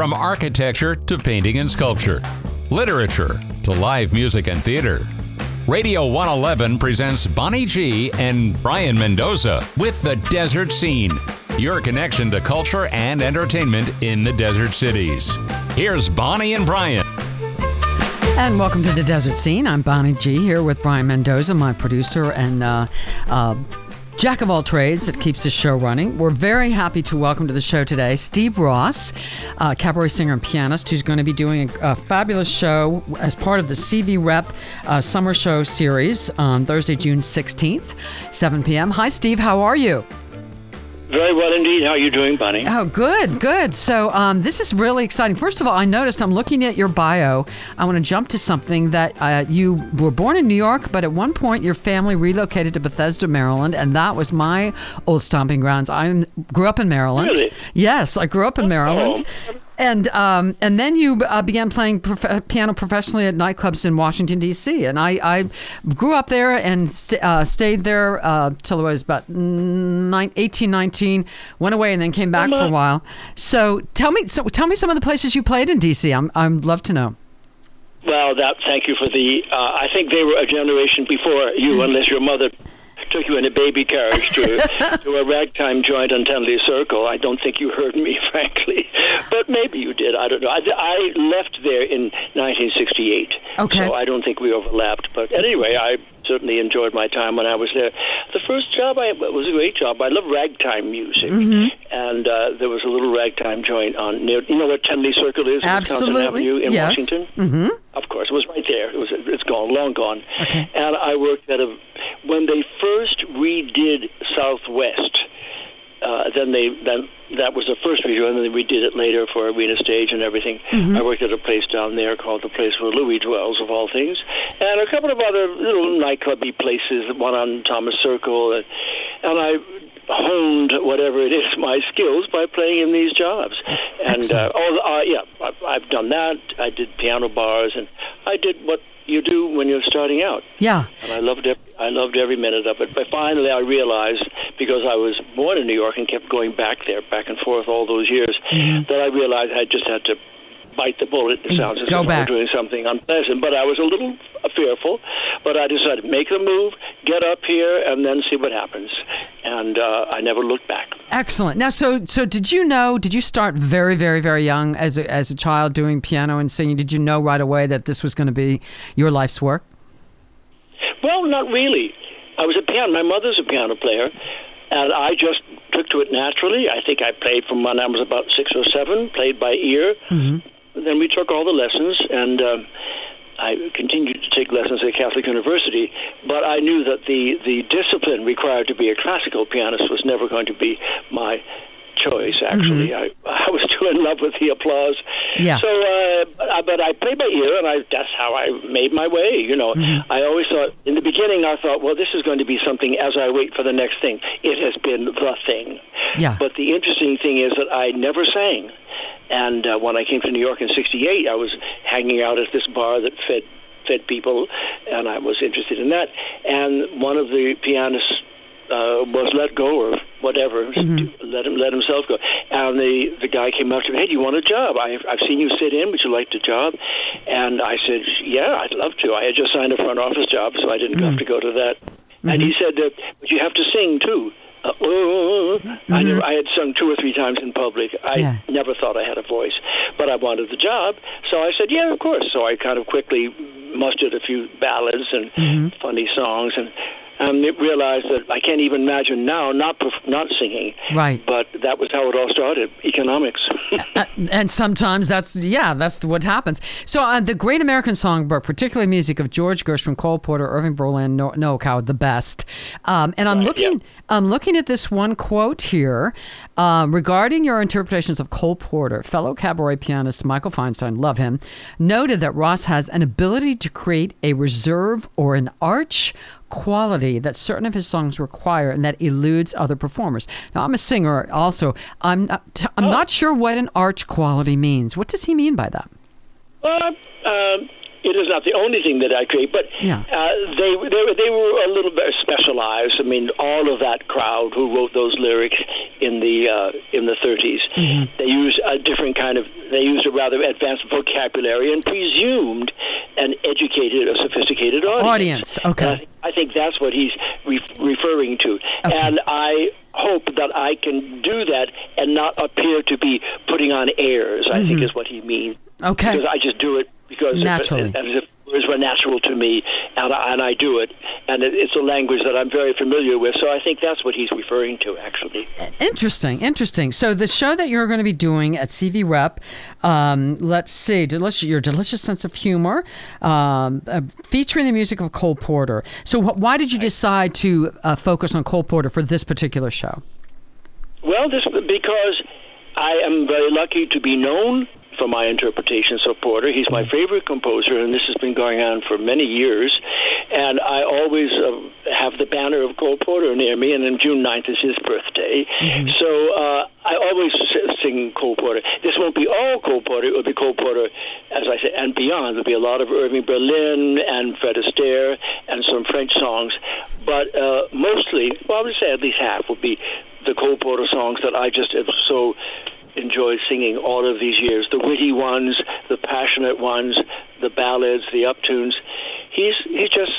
From architecture to painting and sculpture, literature to live music and theater. Radio 111 presents Bonnie G and Brian Mendoza with The Desert Scene, your connection to culture and entertainment in the desert cities. Here's Bonnie and Brian. And welcome to the Desert Scene. I'm Bonnie G here with Brian Mendoza, my producer and uh, uh, jack of all trades that keeps the show running. We're very happy to welcome to the show today Steve Ross, uh, cabaret singer and pianist, who's going to be doing a, a fabulous show as part of the CV Rep uh, Summer Show series on Thursday, June 16th, 7 p.m. Hi, Steve. How are you? Very well indeed. How are you doing, Bonnie? Oh, good, good. So um, this is really exciting. First of all, I noticed I'm looking at your bio. I want to jump to something that uh, you were born in New York, but at one point your family relocated to Bethesda, Maryland, and that was my old stomping grounds. I grew up in Maryland. Really? Yes, I grew up in Maryland. Oh. And um, and then you uh, began playing prof- piano professionally at nightclubs in Washington D.C. And I, I grew up there and st- uh, stayed there uh, till I was about nine, 18, 19, Went away and then came back for a while. So tell me, so tell me some of the places you played in D.C. I'm I'd love to know. Well, that. Thank you for the. Uh, I think they were a generation before you, unless your mother took you in a baby carriage to, to a ragtime joint on Tenley Circle. I don't think you heard me, frankly, but maybe you did. I don't know. I, I left there in 1968, Okay. so I don't think we overlapped. But anyway, I certainly enjoyed my time when I was there. The first job I it was a great job. I love ragtime music, and uh, there was a little ragtime joint on near. You know where Tenley Circle is? Wisconsin Absolutely. Avenue in Yes. Washington. Mm-hmm. Of course, it was right there. It was. It's gone, long gone. Okay. And I worked at a when they first redid Southwest. Uh, then they then that was the first redo, and then they redid it later for Arena Stage and everything. I worked at a place down there called the place where Louis dwells, of all things, and a couple of other little nightclubby places. One on Thomas Circle, and, and I honed whatever it is my skills by playing in these jobs. And uh, Excellent. all uh, yeah, I, I've done that. I did piano bars, and I did what you do when you're starting out Yeah. and I loved it. I loved every minute of it. But finally, I realized because I was born in New York and kept going back there, back and forth all those years, mm-hmm. that I realized I just had to bite the bullet. It sounds as go if back. I was doing something unpleasant, but I was a little fearful. But I decided make the move, get up here, and then see what happens. And uh, I never looked back. Excellent. Now, so so did you know? Did you start very, very, very young as a, as a child doing piano and singing? Did you know right away that this was going to be your life's work? Well, not really. I was a piano. My mother's a piano player, and I just took to it naturally. I think I played from when I was about six or seven, played by ear. Mm-hmm. Then we took all the lessons, and um, I continued to take lessons at Catholic University. But I knew that the the discipline required to be a classical pianist was never going to be my choice. Actually, I, I was too in love with the applause. Yeah. So, uh, but, I, but I played by ear, and I, that's how I made my way. You know, I always thought in the beginning, I thought, well, this is going to be something as I wait for the next thing. It has been the thing. Yeah. But the interesting thing is that I never sang. And uh, when I came to New York in '68, I was hanging out at this bar that fed fed people, and I was interested in that. And one of the pianists uh, was let go or whatever, let him let himself go. And the the guy came up to me, hey, do you want a job? I, I've seen you sit in. Would you like the job? And I said, yeah, I'd love to. I had just signed a front office job, so I didn't have to go to that. And he said, uh, but you have to sing too. Uh, oh, I, knew, I had sung two or three times in public. I Yeah. never thought I had a voice, but I wanted the job, so I said, "Yeah, of course." So I kind of quickly mustered a few ballads and funny songs, and um, realized that I can't even imagine now not perf- not singing. Right. But that was how it all started. Economics. Uh, and sometimes that's yeah, that's what happens. So uh, the Great American Songbook, particularly music of George Gershwin, Cole Porter, Irving Berlin, no- Coward, the best. Um, and I'm Right, looking, yeah. I'm looking at this one quote here um, regarding your interpretations of Cole Porter. Fellow cabaret pianist Michael Feinstein, love him, noted that Ross has an ability to create a reserve or an arch quality that certain of his songs require and that eludes other performers. Now, I'm a singer also. I'm not, t- I'm not sure what an arch quality means. What does he mean by that? Well, uh, it is not the only thing that I create, but Yeah. uh, they, they were- they were a little bit specialized. I mean, all of that crowd who wrote those lyrics in the uh, in the 30s, Mm-hmm. they used a different kind of they used a rather advanced vocabulary and presumed an educated or sophisticated audience. Audience, okay. And I think that's what he's re- referring to, Okay. and I hope that I can do that and not appear to be putting on airs. I think is what he means. Mm-hmm. Okay. Because I just do it because Naturally. if words were natural to me, and I, and I do it, and it, it's a language that I'm very familiar with. So I think that's what he's referring to, actually. Interesting, interesting. So the show that you're going to be doing at CV Rep, um, let's see, delicious, your delicious sense of humor, um, uh, featuring the music of Cole Porter. So wh- why did you decide to uh, focus on Cole Porter for this particular show? Well, this because I am very lucky to be known for my interpretations of Porter. He's my favorite composer, and this has been going on for many years. And I always uh, have the banner of Cole Porter near me, and then June 9th is his birthday. So uh, I always sing Cole Porter. This won't be all Cole Porter. It will be Cole Porter, as I said, and beyond. There'll be a lot of Irving Berlin and Fred Astaire and some French songs. But uh, mostly, well, I would say at least half will be the Cole Porter songs that I just have so enjoyed singing all of these years. The witty ones, the passionate ones, the ballads, the uptunes. He's he's just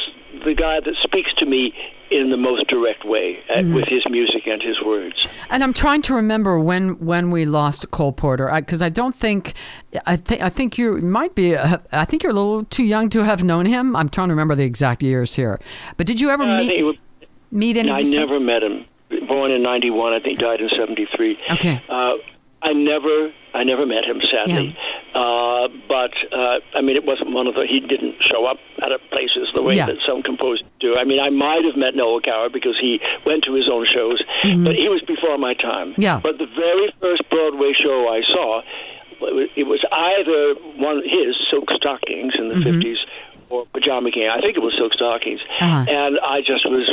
the guy that speaks to me in the most direct way uh, with his music and his words. And I'm trying to remember when when we lost Cole Porter because I, don't think I think I think you might be uh, I think you're a little too young to have known him. I'm trying to remember the exact years here. But did you ever Uh, meet was, meet any? I never met him. Born in '91, I think died in '73. Okay. Uh, I never, I never met him, sadly. Uh, but uh, I mean, it wasn't one of the. He didn't show up at a places the way Yeah. that some composers do. I mean, I might have met Noel Coward because he went to his own shows, but he was before my time. Mm-hmm. Yeah. But the very first Broadway show I saw, it was either one of his Silk Stockings in the 50s or Pajama King. I think it was Silk Stockings, Uh-huh. and I just was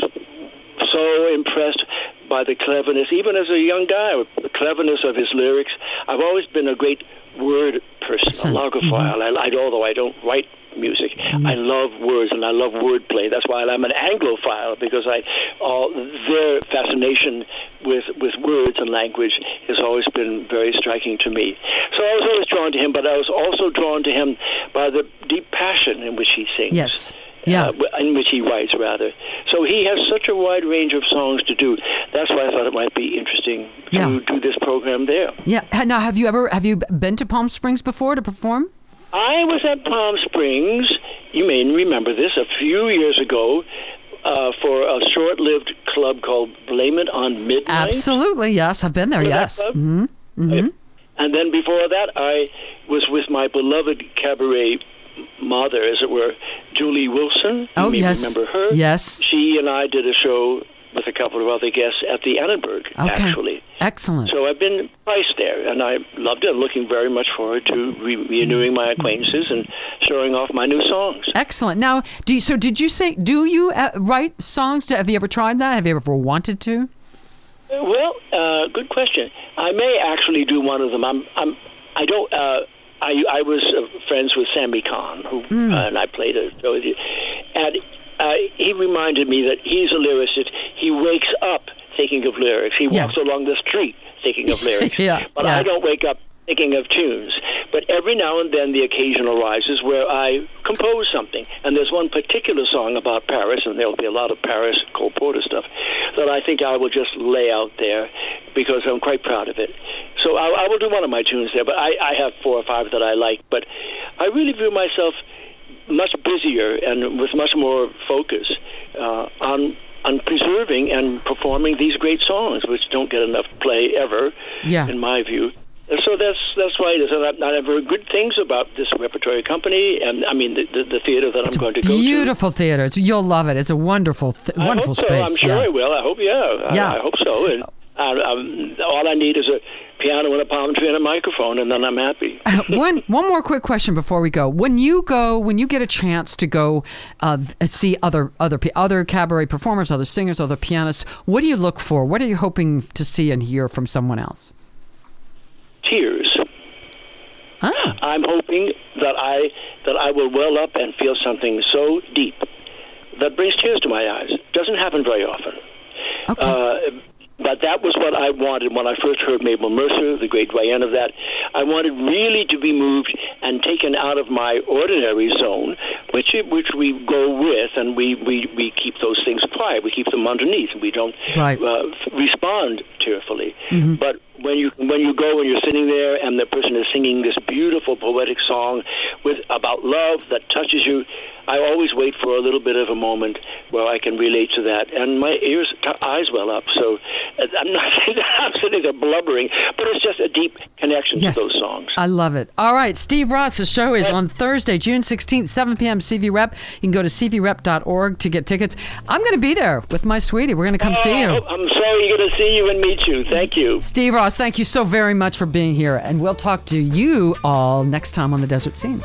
so impressed by the cleverness, even as a young guy, the cleverness of his lyrics. I've always been a great word person, a hmm. logophile. I, I, although I don't write music, hmm. I love words and I love wordplay. That's why I'm an Anglophile because I all their fascination with with words and language has always been very striking to me. So I was always drawn to him, but I was also drawn to him by the deep passion in which he sings Yes. Yeah. uh, in which he writes rather. So he has such a wide range of songs to do. That's why I thought it might be interesting to Yeah. do this program there. Yeah. Now, have you ever have you been to Palm Springs before to perform? I was at Palm Springs. You may remember this a few years ago. Uh, for a short-lived club called Blame It on Midnight. Absolutely. Yes, I've been there. Remember Yes. club? hmm And then before that, I was with my beloved cabaret mother, as it were, Julie Wilson. You Oh may yes. remember her. Yes. She and I did a show with a couple of other guests at the Annenberg, Okay. actually. Excellent. So I've been twice there, and I loved it. I'm looking very much forward to re- renewing my acquaintances and showing off my new songs. Excellent. Now, do you, so did you say do you uh, write songs? Have you ever tried that? Have you ever wanted to? Well, uh, good question. I may actually do one of them. I'm, I'm, I don't. Uh, I, I was uh, friends with Sammy Cahn, who Hmm. uh, and I played a show with you, and uh, he reminded me that he's a lyricist. He wakes up thinking of lyrics. He Yeah. walks along the street thinking of lyrics. Yeah, but yeah. I don't wake up thinking of tunes. But every now and then the occasion arises where I compose something. And there's one particular song about Paris, and there'll be a lot of Paris Cole Porter stuff, that I think I will just lay out there because I'm quite proud of it. So I, I will do one of my tunes there, but I, I have four or five that I like. But I really view myself much busier and with much more focus uh, on on preserving and performing these great songs, which don't get enough play ever, Yeah. in my view. And so that's that's why it is. And I, I have heard good things about this repertory company, and I mean the, the, the theater that I'm going to go to. Beautiful theater. It's, you'll love it. It's a wonderful, th- wonderful so. space. I'm sure yeah. I will. I hope, yeah. Yeah. I, I hope so. And I, all I need is a piano and a palm tree and a microphone, and then I'm happy. one one more quick question before we go. When you go, when you get a chance to go uh, see other other other cabaret performers, other singers, other pianists, what do you look for? What are you hoping to see and hear from someone else? Tears. Ah. I'm hoping that I that I will well up and feel something so deep that brings tears to my eyes. Doesn't happen very often. Okay. Uh, but that was what I wanted when I first heard Mabel Mercer, the great doyenne of that. I wanted really to be moved and taken out of my ordinary zone, which which we go with, and we, we, we keep those things quiet. We keep them underneath. We don't Right. uh, respond tearfully. But when you when you go and you're sitting there and the person is singing this beautiful poetic song with about love that touches you, I always wait for a little bit of a moment where I can relate to that, and my ears, t- eyes well up. So uh, I'm not saying that I'm sitting there blubbering, but it's just a deep connection Yes. to those songs. I love it. All right, Steve Ross, the show is on Thursday, June 16th, 7 p.m. CV Rep. You can go to cvrep.org to get tickets. I'm going to be there with my sweetie. We're going to come see you. Oh, I'm sorry you're going to see you and meet you. Thank you. Steve Ross, thank you so very much for being here, and we'll talk to you all next time on the Desert Scene.